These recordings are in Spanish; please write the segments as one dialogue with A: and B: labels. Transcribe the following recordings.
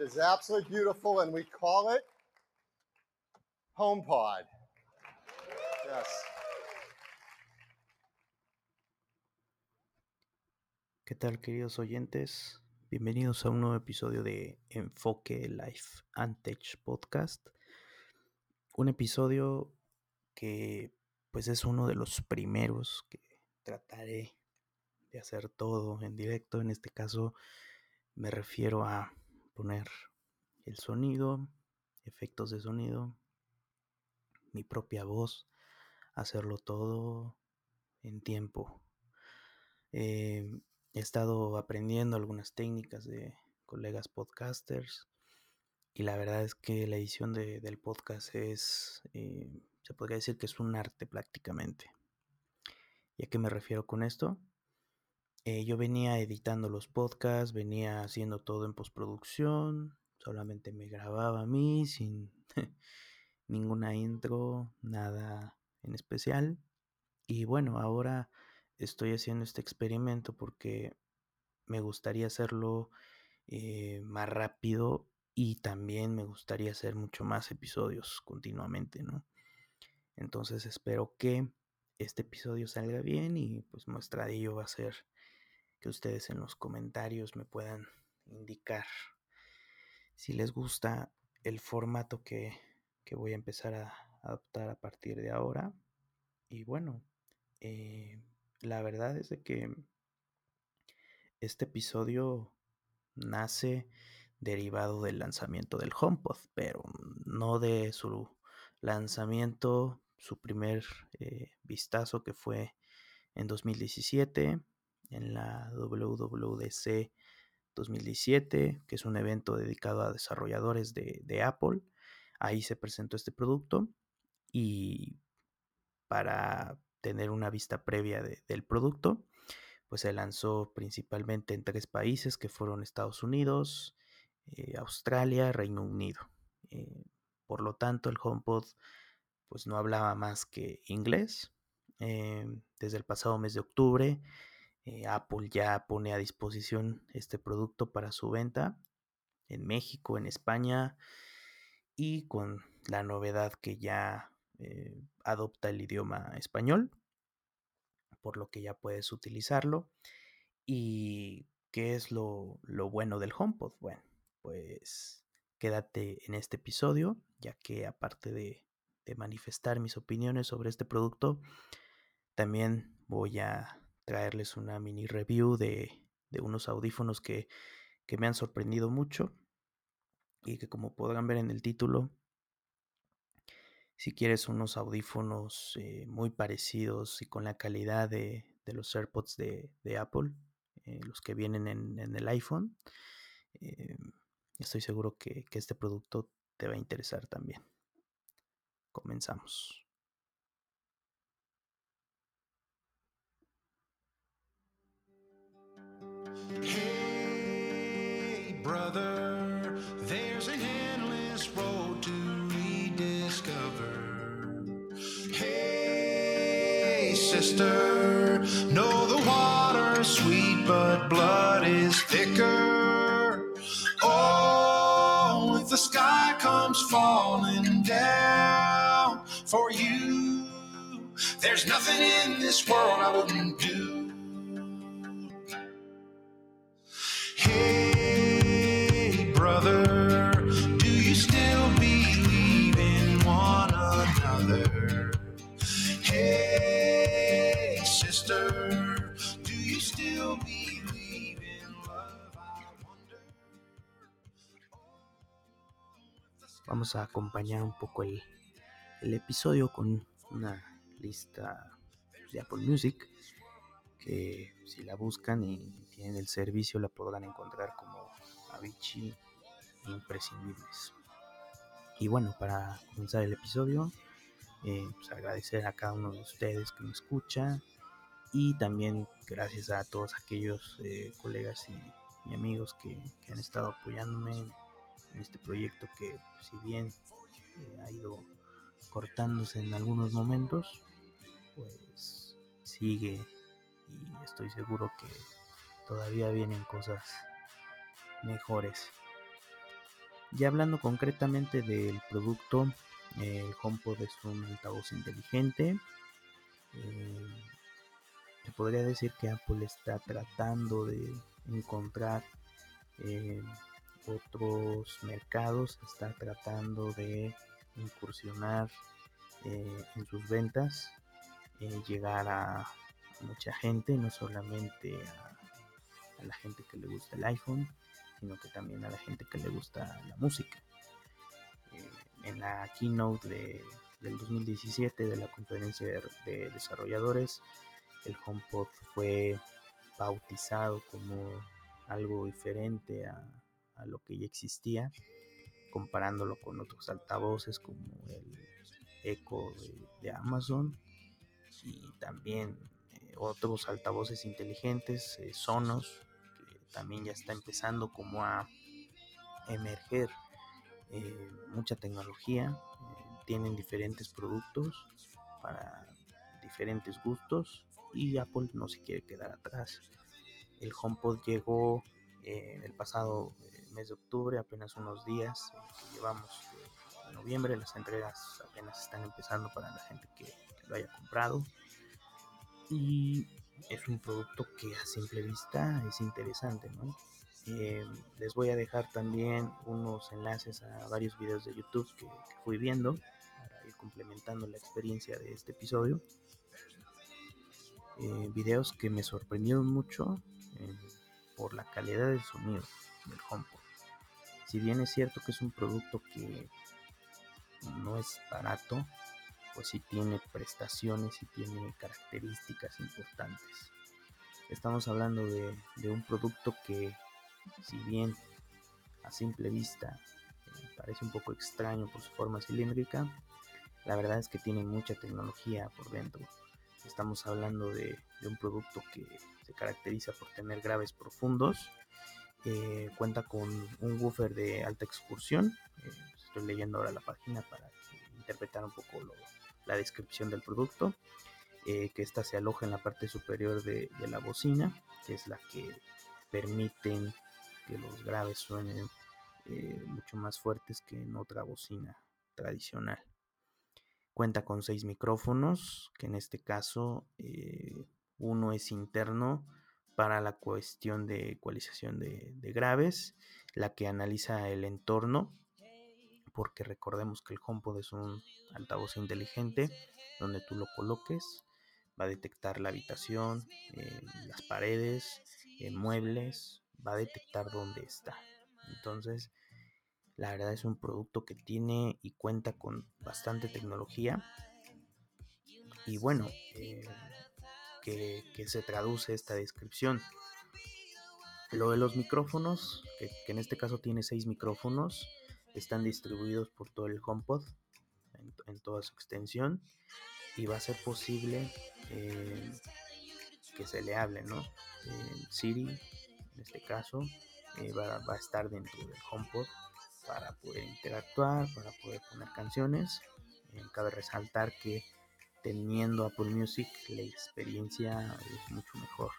A: It is absolutely beautiful, and we call it HomePod. Yes.
B: ¿Qué tal, queridos oyentes? Bienvenidos a un nuevo episodio de Enfoque Life and Tech Podcast. Un episodio que pues es uno de los primeros que trataré de hacer todo en directo. En este caso me refiero a poner el sonido, efectos de sonido, mi propia voz, hacerlo todo en tiempo. Eh, he estado aprendiendo algunas técnicas de colegas podcasters y la verdad es que la edición del podcast es, eh, se podría decir que es un arte prácticamente. ¿Y a qué me refiero con esto? Eh, yo venía editando los podcasts, venía haciendo todo en postproducción, solamente me grababa a mí sin ninguna intro, nada en especial. Y bueno, ahora estoy haciendo este experimento porque me gustaría hacerlo eh, más rápido y también me gustaría hacer mucho más episodios continuamente, ¿no? Entonces espero que este episodio salga bien y pues muestra de ello va a ser que ustedes en los comentarios me puedan indicar si les gusta el formato que, voy a empezar a adoptar a partir de ahora. Y bueno, eh, la verdad es de que este episodio nace derivado del lanzamiento del HomePod, pero no de su lanzamiento, su primer eh, vistazo que fue en 2017 en la WWDC 2017, que es un evento dedicado a desarrolladores de, Apple. Ahí se presentó este producto y para tener una vista previa del producto, pues se lanzó principalmente en tres países que fueron Estados Unidos, eh, Australia, Reino Unido. Eh, por lo tanto, el HomePod pues no hablaba más que inglés. Eh, desde el pasado mes de octubre eh, Apple ya pone a disposición este producto para su venta en México, en España y con la novedad que ya eh, adopta el idioma español, por lo que ya puedes utilizarlo. ¿Y qué es lo, bueno del HomePod? Bueno, pues quédate en este episodio, ya que aparte de manifestar mis opiniones sobre este producto, también voy a traerles una mini review de, unos audífonos que, me han sorprendido mucho y que como podrán ver en el título, si quieres unos audífonos eh, muy parecidos y con la calidad de, los AirPods de, Apple, eh, los que vienen en, el iPhone, eh, estoy seguro que este producto te va a interesar también. Comenzamos. Brother, there's an endless road to rediscover. Hey, sister, know the water's sweet, but blood is thicker. Oh, if the sky comes falling down for you, there's nothing in this world I wouldn't do. Vamos a acompañar un poco el, el episodio con una lista de Apple Music que si la buscan y tienen el servicio la podrán encontrar como Avicii imprescindibles. Y bueno, para comenzar el episodio, eh, pues agradecer a cada uno de ustedes que me escucha y también gracias a todos aquellos eh, colegas y, amigos que, han estado apoyándome en este proyecto que si bien eh, ha ido cortándose en algunos momentos, pues sigue y estoy seguro que todavía vienen cosas mejores. Ya hablando concretamente del producto, el HomePod es un altavoz inteligente. Eh, se podría decir que Apple está tratando de encontrar eh, otros mercados, está tratando de incursionar eh, en sus ventas, llegar a mucha gente, no solamente a, la gente que le gusta el iPhone, sino que también a la gente que le gusta la música. Eh, en la keynote de, del 2017 de la conferencia de, desarrolladores, el HomePod fue bautizado como algo diferente a, lo que ya existía, comparándolo con otros altavoces como el Echo de Amazon y también otros altavoces inteligentes, eh, Sonos, que también ya está empezando como a emerger eh, mucha tecnología, eh, tienen diferentes productos para diferentes gustos y Apple no se quiere quedar atrás. El HomePod llegó el pasado mes de octubre, apenas unos días que llevamos en noviembre, las entregas apenas están empezando para la gente que lo haya comprado y es un producto que a simple vista es interesante, ¿no? Eh, les voy a dejar también unos enlaces a varios videos de YouTube que, fui viendo para ir complementando la experiencia de este episodio. Eh, videos que me sorprendieron mucho eh, por la calidad del sonido del HomePod. Si bien es cierto que es un producto que no es barato, pues sí tiene prestaciones y tiene características importantes. Estamos hablando de, un producto que, si bien a simple vista eh, parece un poco extraño por su forma cilíndrica, la verdad es que tiene mucha tecnología por dentro. Estamos hablando de, un producto que se caracteriza por tener graves profundos, cuenta con un woofer de alta excursión, eh, estoy leyendo ahora la página para interpretar un poco la descripción del producto, eh, que esta se aloja en la parte superior de, la bocina, que es la que permiten que los graves suenen eh, mucho más fuertes que en otra bocina tradicional. Cuenta con seis micrófonos, que en este caso eh, uno es interno para la cuestión de ecualización de, graves, la que analiza el entorno porque recordemos que el HomePod es un altavoz inteligente donde tú lo coloques va a detectar la habitación, eh, las paredes, eh, muebles, va a detectar dónde está. Entonces, la verdad es un producto que tiene y cuenta con bastante tecnología. Y bueno, eh, que, se traduce esta descripción. Lo de los micrófonos, que, en este caso tiene seis micrófonos, están distribuidos por todo el HomePod en, toda su extensión y va a ser posible eh, que se le hable, ¿no? Siri, en este caso, eh, va, a estar dentro del HomePod para poder interactuar, para poder poner canciones. Eh, cabe resaltar que teniendo Apple Music la experiencia es mucho mejor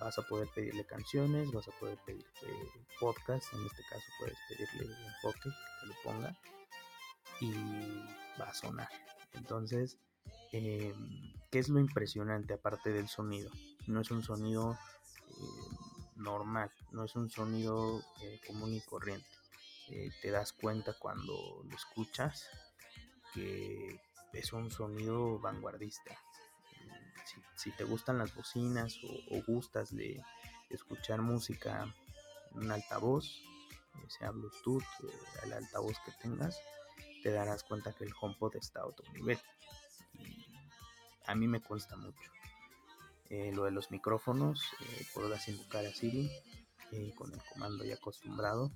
B: vas a poder pedirle canciones, vas a poder pedir eh, podcast, en este caso puedes pedirle enfoque que te lo ponga y va a sonar. Entonces, em, ¿qué es lo impresionante aparte del sonido? No es un sonido eh, normal, no es un sonido eh, común y corriente. te das cuenta cuando lo escuchas que es un sonido vanguardista, si, te gustan las bocinas o, gustas de escuchar música en un altavoz, eh, sea Bluetooth, eh, el altavoz que tengas, te darás cuenta que el HomePod está a otro nivel. a mí me cuesta mucho. Eh, lo de los micrófonos, podrás invocar a Siri con el comando ya acostumbrado.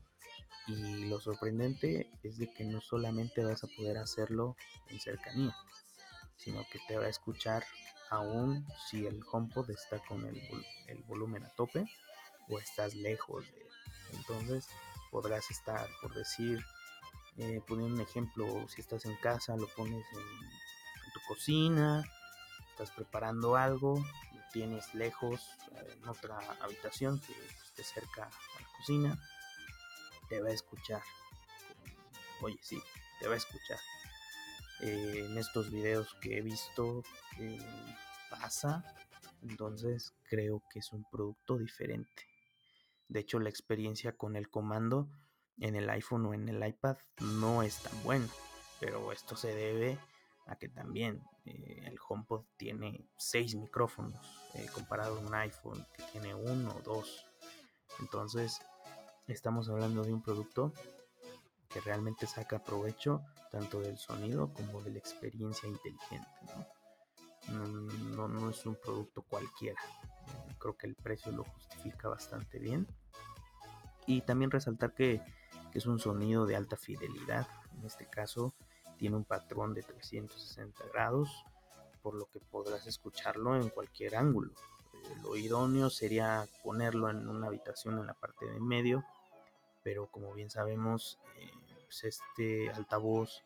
B: Y lo sorprendente es de que no solamente vas a poder hacerlo en cercanía, sino que te va a escuchar aún si el HomePod está con el, volumen a tope o estás lejos de él. Entonces podrás estar, por decir, eh, poniendo un ejemplo, si estás en casa, lo pones en, tu cocina, estás preparando algo, lo tienes lejos en otra habitación que esté cerca a la cocina te va a escuchar. Oye, sí, te va a escuchar. Eh, en estos videos que he visto eh, pasa, entonces creo que es un producto diferente. De hecho, la experiencia con el comando en el iPhone o en el iPad no es tan buena, pero esto se debe a que también eh, el HomePod tiene seis micrófonos comparado a un iPhone que tiene uno o dos. Entonces, estamos hablando de un producto que realmente saca provecho tanto del sonido como de la experiencia inteligente. No, no, es un producto cualquiera. Creo que el precio lo justifica bastante bien. Y también resaltar que, es un sonido de alta fidelidad. En este caso tiene un patrón de 360 grados, por lo que podrás escucharlo en cualquier ángulo. Eh, lo idóneo sería ponerlo en una habitación en la parte de medio, pero como bien sabemos, eh, pues, este altavoz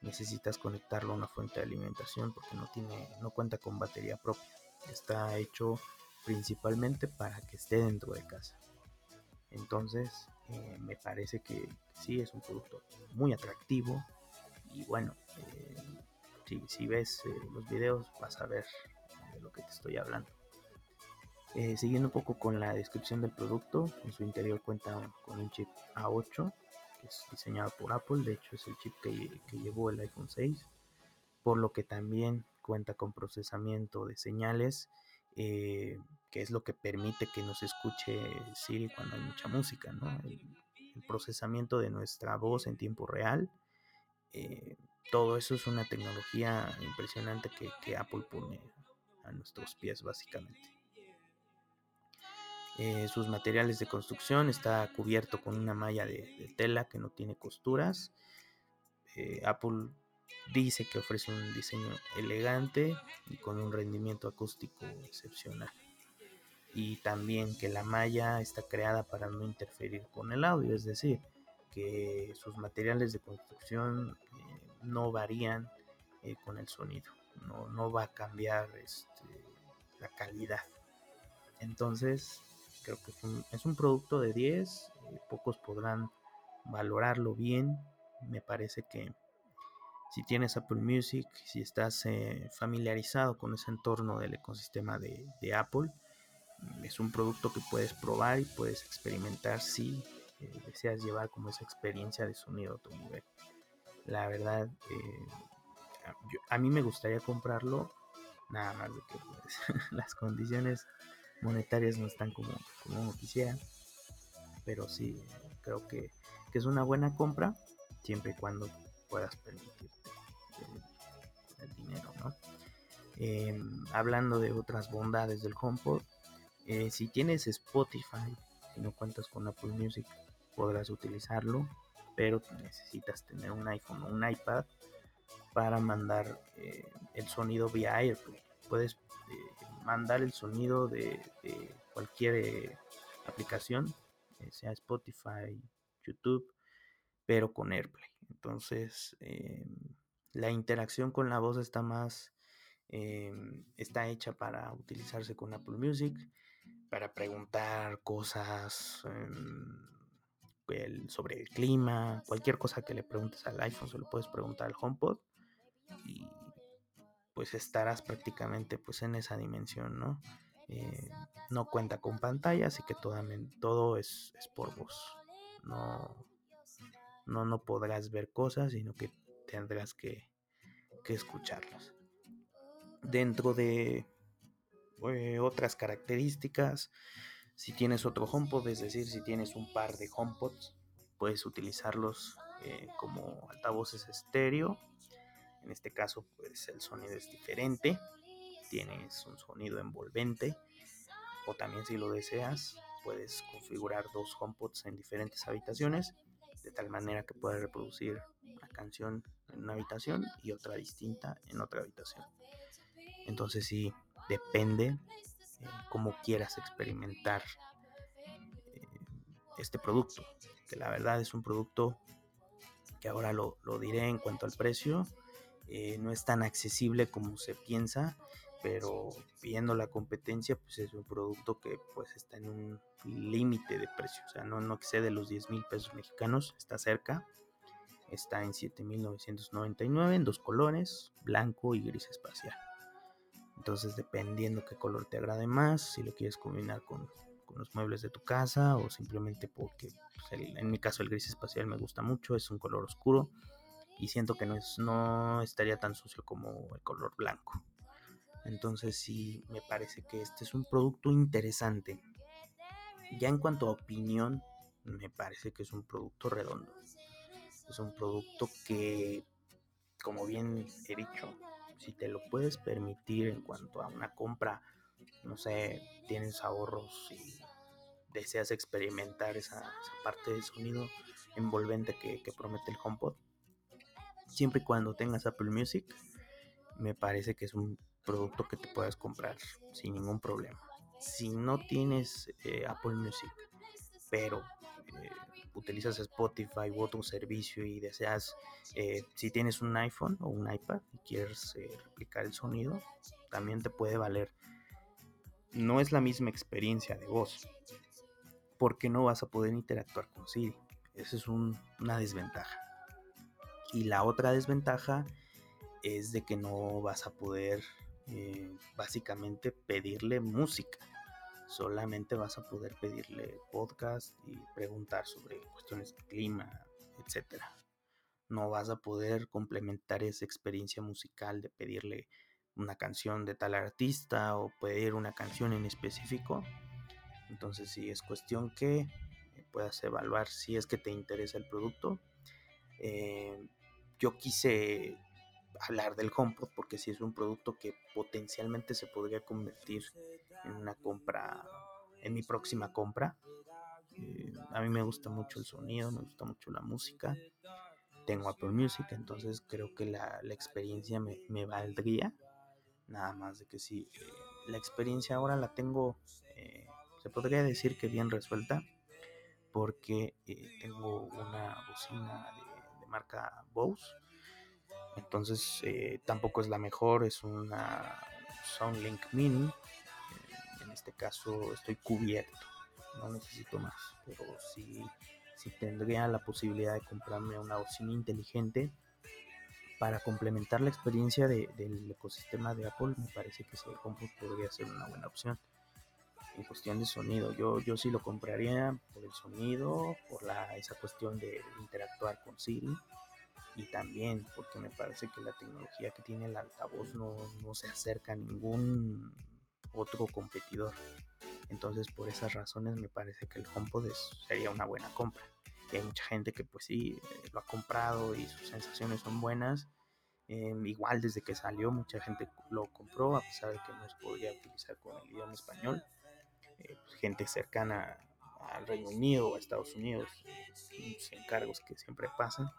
B: necesitas conectarlo a una fuente de alimentación porque no tiene no cuenta con batería propia. Está hecho principalmente para que esté dentro de casa. Entonces eh, me parece que sí es un producto muy atractivo y bueno eh, si, ves eh, los videos vas a ver de lo que te estoy hablando siguiendo un poco con la descripción del producto en su interior cuenta con un chip A8 es diseñado por Apple, de hecho es el chip que, llevó el iPhone 6, por lo que también cuenta con procesamiento de señales, eh, que es lo que permite que nos escuche Siri cuando hay mucha música, ¿no? el, procesamiento de nuestra voz en tiempo real. Eh, todo eso es una tecnología impresionante que Apple pone a nuestros pies básicamente. Eh, sus materiales de construcción está cubierto con una malla de, tela que no tiene costuras. Eh, Apple dice que ofrece un diseño elegante y con un rendimiento acústico excepcional. Y también que la malla está creada para no interferir con el audio, es decir, que sus materiales de construcción eh, no varían con el sonido, no, no va a cambiar este, la calidad. Entonces, Creo que es un, producto de 10, eh, pocos podrán valorarlo bien. Me parece que si tienes Apple Music, si estás eh, familiarizado con ese entorno del ecosistema de, Apple, es un producto que puedes probar y puedes experimentar si eh, deseas llevar como esa experiencia de sonido a tu nivel. La verdad, a mí me gustaría comprarlo, nada más de que pues, las condiciones monetarias no están como, como quisiera. Pero sí, creo que, es una buena compra siempre y cuando puedas permitirte el, dinero, em, hablando de otras bondades del HomePod, eh, si tienes Spotify, si no cuentas con Apple Music, podrás utilizarlo, pero necesitas tener un iPhone o un iPad para mandar eh, el sonido vía AirPlay. Puedes eh, mandar el sonido de, cualquier eh, aplicación, eh, sea Spotify, YouTube, pero con AirPlay. Entonces, em, la interacción con la voz está más, em, está hecha para utilizarse con Apple Music, para preguntar cosas em, sobre el clima, cualquier cosa que le preguntes al iPhone, se lo puedes preguntar al HomePod y pues estarás prácticamente pues en esa dimensión, ¿no? Eh, no cuenta con pantalla, así que todo, todo es, por voz. No, no, no podrás ver cosas, sino que tendrás que, que escucharlas. Dentro de eh, otras características, si tienes otro HomePod, es decir, si tienes un par de HomePods, puedes utilizarlos eh, como altavoces estéreo en este caso, pues el sonido es diferente, tienes un sonido envolvente, o también si lo deseas, puedes configurar dos HomePods en diferentes habitaciones, de tal manera que puedas reproducir una canción en una habitación y otra distinta en otra habitación. Entonces sí, depende eh, cómo quieras experimentar eh, este producto, que la verdad es un producto que ahora lo diré en cuanto al precio, eh, no es tan accesible como se piensa. pero viendo la competencia, pues es un producto que pues está en un límite de precio, o sea, no, no excede los 10 mil pesos mexicanos, está cerca, está en 7.999 en dos colores, blanco y gris espacial. Entonces, dependiendo qué color te agrade más, si lo quieres combinar con, con los muebles de tu casa o simplemente porque pues, en mi caso el gris espacial me gusta mucho, es un color oscuro y siento que no, es, no estaría tan sucio como el color blanco. Entonces sí, me parece que este es un producto interesante. Ya en cuanto a opinión, me parece que es un producto redondo. Es un producto que, como bien he dicho, si te lo puedes permitir en cuanto a una compra, no sé, tienes ahorros y deseas experimentar esa, parte del sonido envolvente que, que promete el HomePod, siempre y cuando tengas Apple Music, me parece que es un producto que te puedas comprar sin ningún problema. Si no tienes eh, Apple Music, pero eh, utilizas Spotify u otro servicio y deseas, eh, si tienes un iPhone o un iPad y quieres replicar el sonido, también te puede valer. No es la misma experiencia de voz, porque no vas a poder interactuar con Siri. Esa es una desventaja. Y la otra desventaja es de que no vas a poder eh, básicamente pedirle música. Solamente vas a poder pedirle podcast y preguntar sobre cuestiones de clima, etc. No vas a poder complementar esa experiencia musical de pedirle una canción de tal artista o pedir una canción en específico. Entonces sí es cuestión que puedas evaluar si es que te interesa el producto. Eh, yo quise hablar del HomePod porque si es un producto que potencialmente se podría convertir en una compra, en mi próxima compra. Eh, a mí me gusta mucho el sonido, me gusta mucho la música. Tengo Apple Music, entonces creo que la, experiencia me, valdría. Nada más de que si eh, la experiencia ahora la tengo, eh, se podría decir que bien resuelta, porque tengo una bocina de marca Bose entonces eh, tampoco es la mejor, es una Soundlink Mini. En este caso estoy cubierto, no necesito más, pero si tendría la posibilidad de comprarme una bocina inteligente para complementar la experiencia del ecosistema de Apple, me parece que ese HomePod podría ser una buena opción. En cuestión de sonido, yo, yo sí lo compraría por el sonido, por la, esa cuestión de interactuar con Siri y también porque me parece que la tecnología que tiene el altavoz no, se acerca a ningún otro competidor. Entonces por esas razones me parece que el HomePod sería una buena compra. Y hay mucha gente que pues sí eh, lo ha comprado y sus sensaciones son buenas. Em, igual desde que salió mucha gente lo compró a pesar de que no se podía utilizar con el idioma español. Eh, pues, gente cercana al Reino Unido o a Estados Unidos, encargos que siempre pasan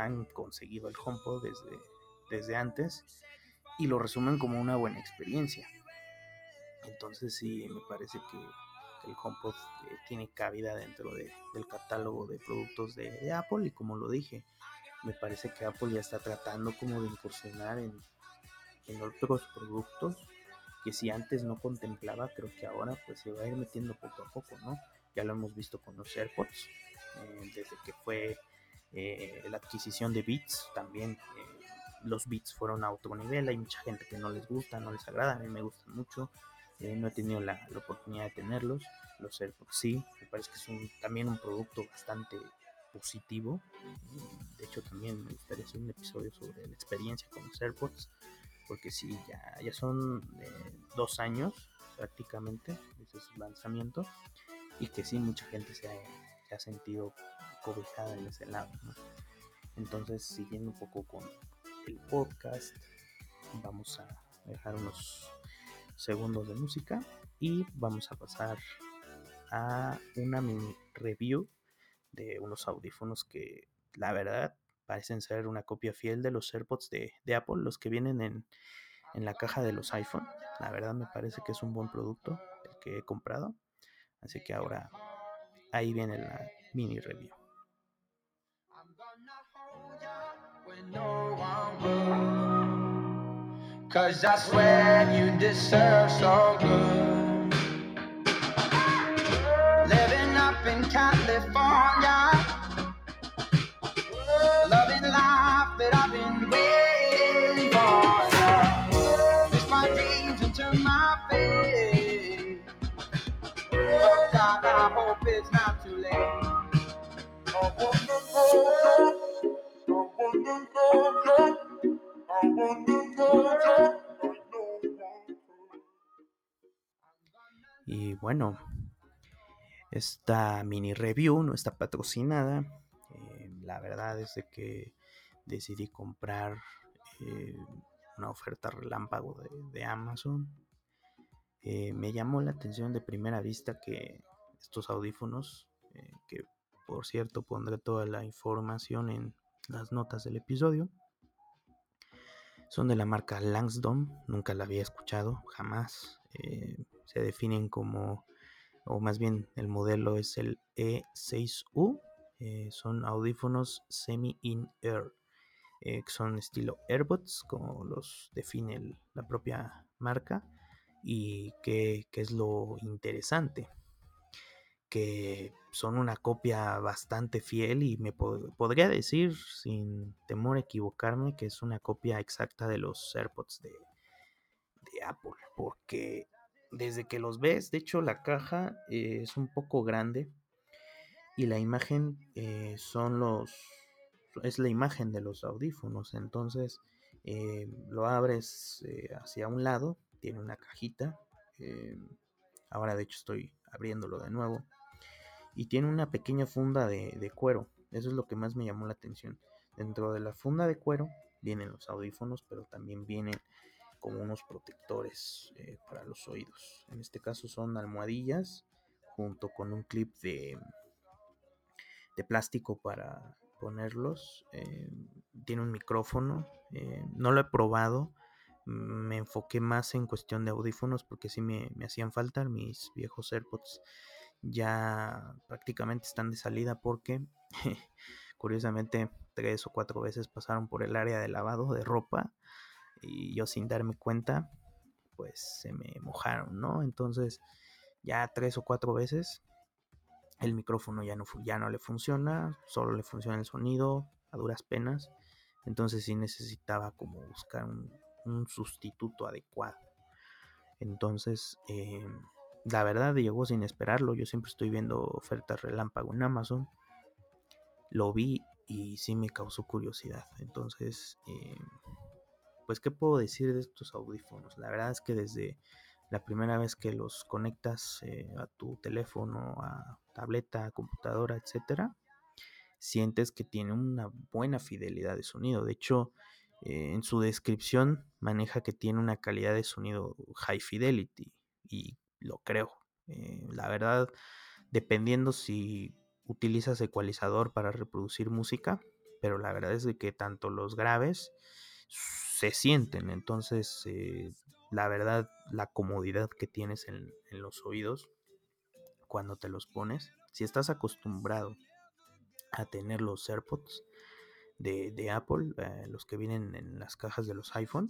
B: han conseguido el HomePod desde, desde antes y lo resumen como una buena experiencia. Entonces sí, me parece que, el HomePod eh, tiene cabida dentro de, del catálogo de productos de, Apple y como lo dije, me parece que Apple ya está tratando como de incursionar en, en otros productos que si antes no contemplaba, creo que ahora pues se va a ir metiendo poco a poco, ¿no? Ya lo hemos visto con los AirPods, eh, desde que fue eh, la adquisición de bits también eh, los bits fueron a otro nivel hay mucha gente que no les gusta no les agrada a mí me gustan mucho eh, no he tenido la, oportunidad de tenerlos los AirPods sí me parece que es un, también un producto bastante positivo de hecho también me gustaría hacer un episodio sobre la experiencia con los AirPods porque sí ya, ya son dos años prácticamente desde su lanzamiento y que sí mucha gente se ha sentido cobijada en ese lado. Entonces, siguiendo un poco con el podcast, vamos a dejar unos segundos de música y vamos a pasar a una mini review de unos audífonos que la verdad parecen ser una copia fiel de los AirPods de, Apple, los que vienen en, en, la caja de los iPhone. La verdad me parece que es un buen producto el que he comprado. Así que ahora ahí viene la mini review.
C: Cause I swear you deserve so good. In California.
B: Y bueno, esta mini review no está patrocinada. Eh, la verdad es de que decidí comprar eh, una oferta relámpago de, Amazon. Eh, me llamó la atención de primera vista que estos audífonos, que por cierto pondré toda la información en las notas del episodio, son de la marca Langsdom, nunca la había escuchado, jamás. se definen como o más bien el modelo es el E6U. Eh, son audífonos semi-in-ear, eh, que son estilo AirBuds, como los define la propia marca. Y que, es lo interesante, que son una copia bastante fiel y me podría decir sin temor a equivocarme que es una copia exacta de los AirPods de, Apple, porque desde que los ves, de hecho la caja eh, es un poco grande y la imagen eh, son los es la imagen de los audífonos. Entonces eh, lo abres hacia un lado tiene una cajita ahora de hecho estoy abriéndolo de nuevo y tiene una pequeña funda de, cuero eso es lo que más me llamó la atención dentro de la funda de cuero vienen los audífonos pero también vienen como unos protectores eh, para los oídos. En este caso son almohadillas junto con un clip de, de plástico para ponerlos. Eh, tiene un micrófono. Eh, no lo he probado. Me enfoqué más en cuestión de audífonos porque sí me, me hacían falta. Mis viejos AirPods ya prácticamente están de salida porque curiosamente tres o cuatro veces pasaron por el área de lavado de ropa y yo sin darme cuenta, pues se me mojaron, ¿no? Entonces, ya tres o cuatro veces el micrófono ya no, ya no le funciona, solo le funciona el sonido a duras penas. Entonces sí necesitaba como buscar un, sustituto adecuado. Entonces, eh, la verdad llegó sin esperarlo. Yo siempre estoy viendo ofertas relámpago en Amazon. Lo vi y sí me causó curiosidad. Entonces, eh, pues, ¿qué puedo decir de estos audífonos? La verdad es que desde la primera vez que los conectas eh, a tu teléfono, a tableta, computadora, etcétera, sientes que tiene una buena fidelidad de sonido. De hecho, eh, en su descripción maneja que tiene una calidad de sonido high fidelity y lo creo. Eh, la verdad, dependiendo si utilizas ecualizador para reproducir música, pero la verdad es que tanto los graves se sienten. Entonces, eh, la verdad, la comodidad que tienes en, los oídos cuando te los pones, si estás acostumbrado a tener los AirPods de, Apple, eh, los que vienen en las cajas de los iPhone,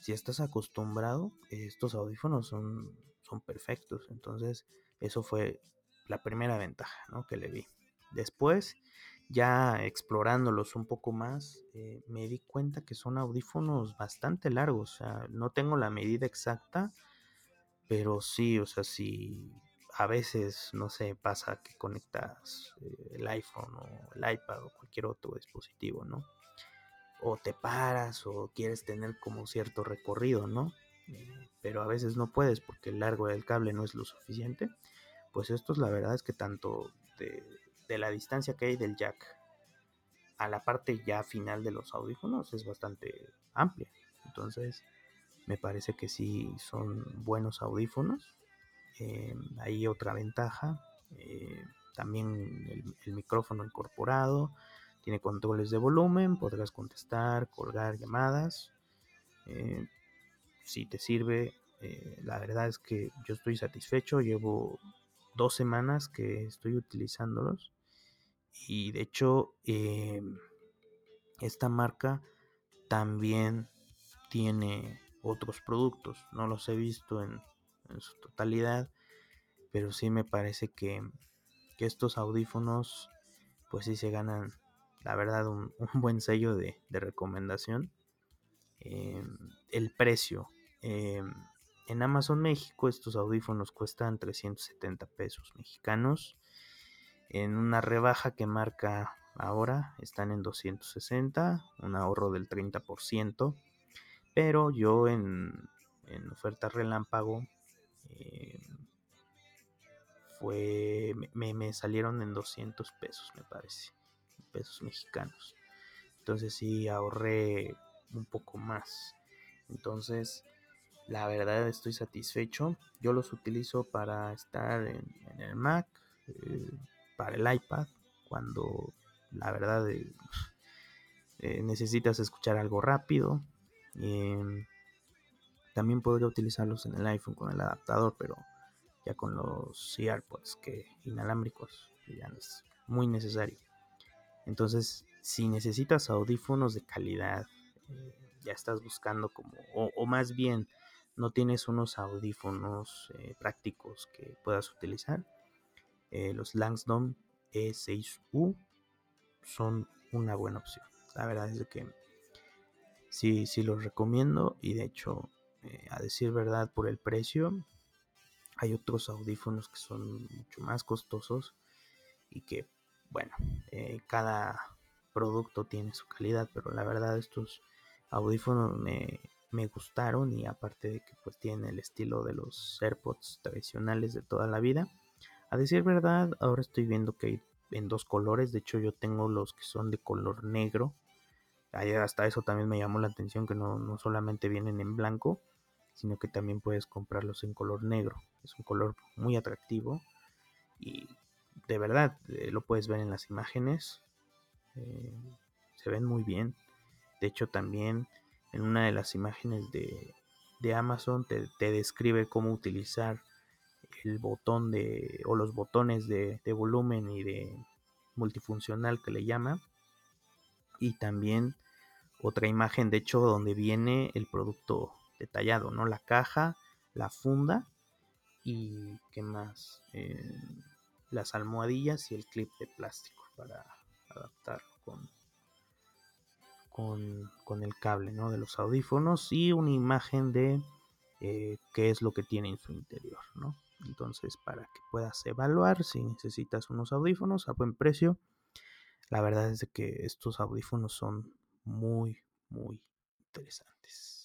B: si estás acostumbrado, estos audífonos son, son perfectos. Entonces, eso fue la primera ventaja que le vi. Después, ya explorándolos un poco más, eh, me di cuenta que son audífonos bastante largos. O sea, no tengo la medida exacta, pero sí, o sea, si a veces, no sé, pasa que conectas eh, el iPhone o el iPad o cualquier otro dispositivo, ¿no? O te paras o quieres tener como cierto recorrido, ¿no? Eh, pero a veces no puedes porque el largo del cable no es lo suficiente. Pues estos la verdad es que tanto de de la distancia que hay del jack a la parte ya final de los audífonos es bastante amplia. Entonces, me parece que sí son buenos audífonos. Eh, hay otra ventaja. Eh, también el, micrófono incorporado. Tiene controles de volumen. Podrás contestar, colgar llamadas. Eh, si te sirve, la verdad es que yo estoy satisfecho. Llevo dos semanas que estoy utilizándolos y de hecho, em, esta marca también tiene otros productos. No los he visto en, su totalidad, pero sí me parece que, estos audífonos pues sí se ganan la verdad un, buen sello de, recomendación. Em, el precio. Em, en Amazon México estos audífonos cuestan 370 pesos mexicanos. En una rebaja que marca ahora están en 260, un ahorro del 30%. Pero yo en, oferta relámpago eh, fue me, me, salieron en 200 pesos me parece pesos mexicanos. Entonces sí ahorré un poco más. Entonces la verdad estoy satisfecho. Yo los utilizo para estar en, el Mac eh, para el iPad cuando la verdad eh, necesitas escuchar algo rápido. Em, también podría utilizarlos en el iPhone con el adaptador, pero ya con los AirPods que inalámbricos ya no es muy necesario. Entonces, si necesitas audífonos de calidad, eh, ya estás buscando como, o, más bien no tienes unos audífonos eh, prácticos que puedas utilizar, eh, los Langston E6U son una buena opción. La verdad es que sí, sí los recomiendo y de hecho, eh, a decir verdad, por el precio, hay otros audífonos que son mucho más costosos y que, bueno, eh, cada producto tiene su calidad, pero la verdad estos audífonos me, me gustaron y aparte de que pues tienen el estilo de los AirPods tradicionales de toda la vida. A decir verdad, ahora estoy viendo que hay en dos colores, de hecho yo tengo los que son de color negro hasta eso también me llamó la atención que no, solamente vienen en blanco, sino que también puedes comprarlos en color negro. Es un color muy atractivo y de verdad eh, lo puedes ver en las imágenes. Eh, se ven muy bien. De hecho también en una de las imágenes de, Amazon te, describe cómo utilizar el botón de o los botones de, de volumen y de multifuncional que le llama y también otra imagen de hecho donde viene el producto detallado, ¿no? La caja, la funda y qué más, eh, las almohadillas y el clip de plástico para adaptarlo con, con, el cable, ¿no? De los audífonos y una imagen de eh, qué es lo que tiene en su interior, ¿no? Entonces, para que puedas evaluar si necesitas unos audífonos a buen precio, la verdad es que estos audífonos son muy, muy interesantes.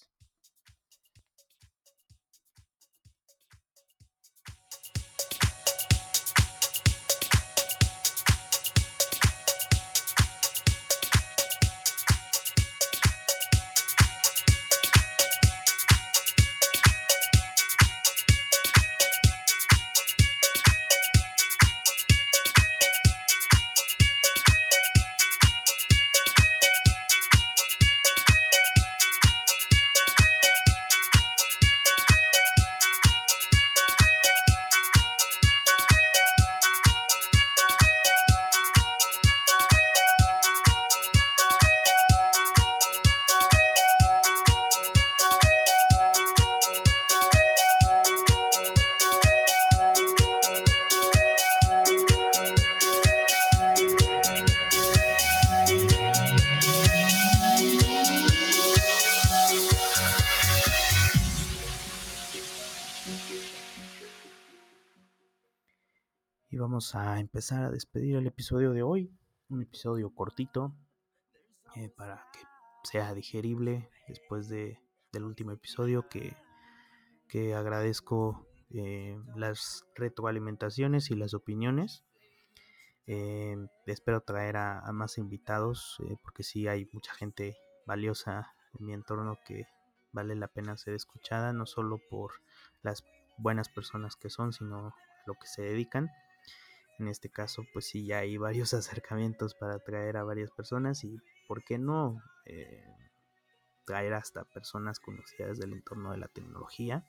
B: A empezar a despedir el episodio de hoy. Un episodio cortito eh, para que sea digerible después de, del último episodio que, que agradezco eh, las retroalimentaciones y las opiniones. Eh, espero traer a, a más invitados porque si hay mucha gente valiosa en mi entorno que vale la pena ser escuchada, no solo por las buenas personas que son, sino lo que se dedican. En este caso, pues sí, ya hay varios acercamientos para traer a varias personas y, ¿por qué no? Eh, traer hasta personas conocidas del entorno de la tecnología.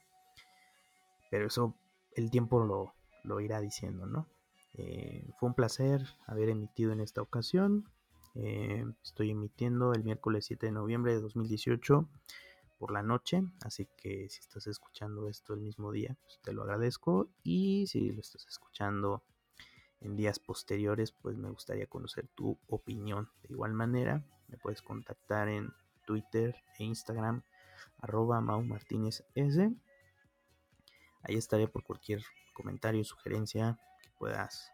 B: Pero eso el tiempo lo, lo irá diciendo, ¿no? Eh, fue un placer haber emitido en esta ocasión. Eh, estoy emitiendo el miércoles 7 de noviembre de 2018 por la noche, así que si estás escuchando esto el mismo día, pues te lo agradezco y si lo estás escuchando en días posteriores, pues me gustaría conocer tu opinión. De igual manera, me puedes contactar en Twitter e Instagram arroba Mau Martínez S. Ahí estaré por cualquier comentario, sugerencia que puedas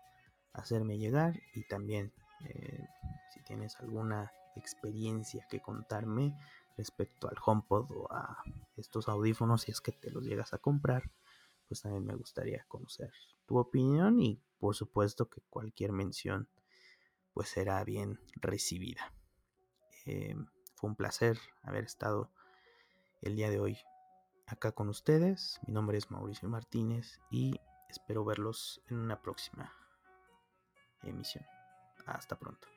B: hacerme llegar y también eh, si tienes alguna experiencia que contarme respecto al HomePod o a estos audífonos si es que te los llegas a comprar, pues también me gustaría conocer opinión y por supuesto que cualquier mención pues será bien recibida. Eh, fue un placer haber estado el día de hoy acá con ustedes. Mi nombre es Mauricio Martínez y espero verlos en una próxima emisión. Hasta pronto.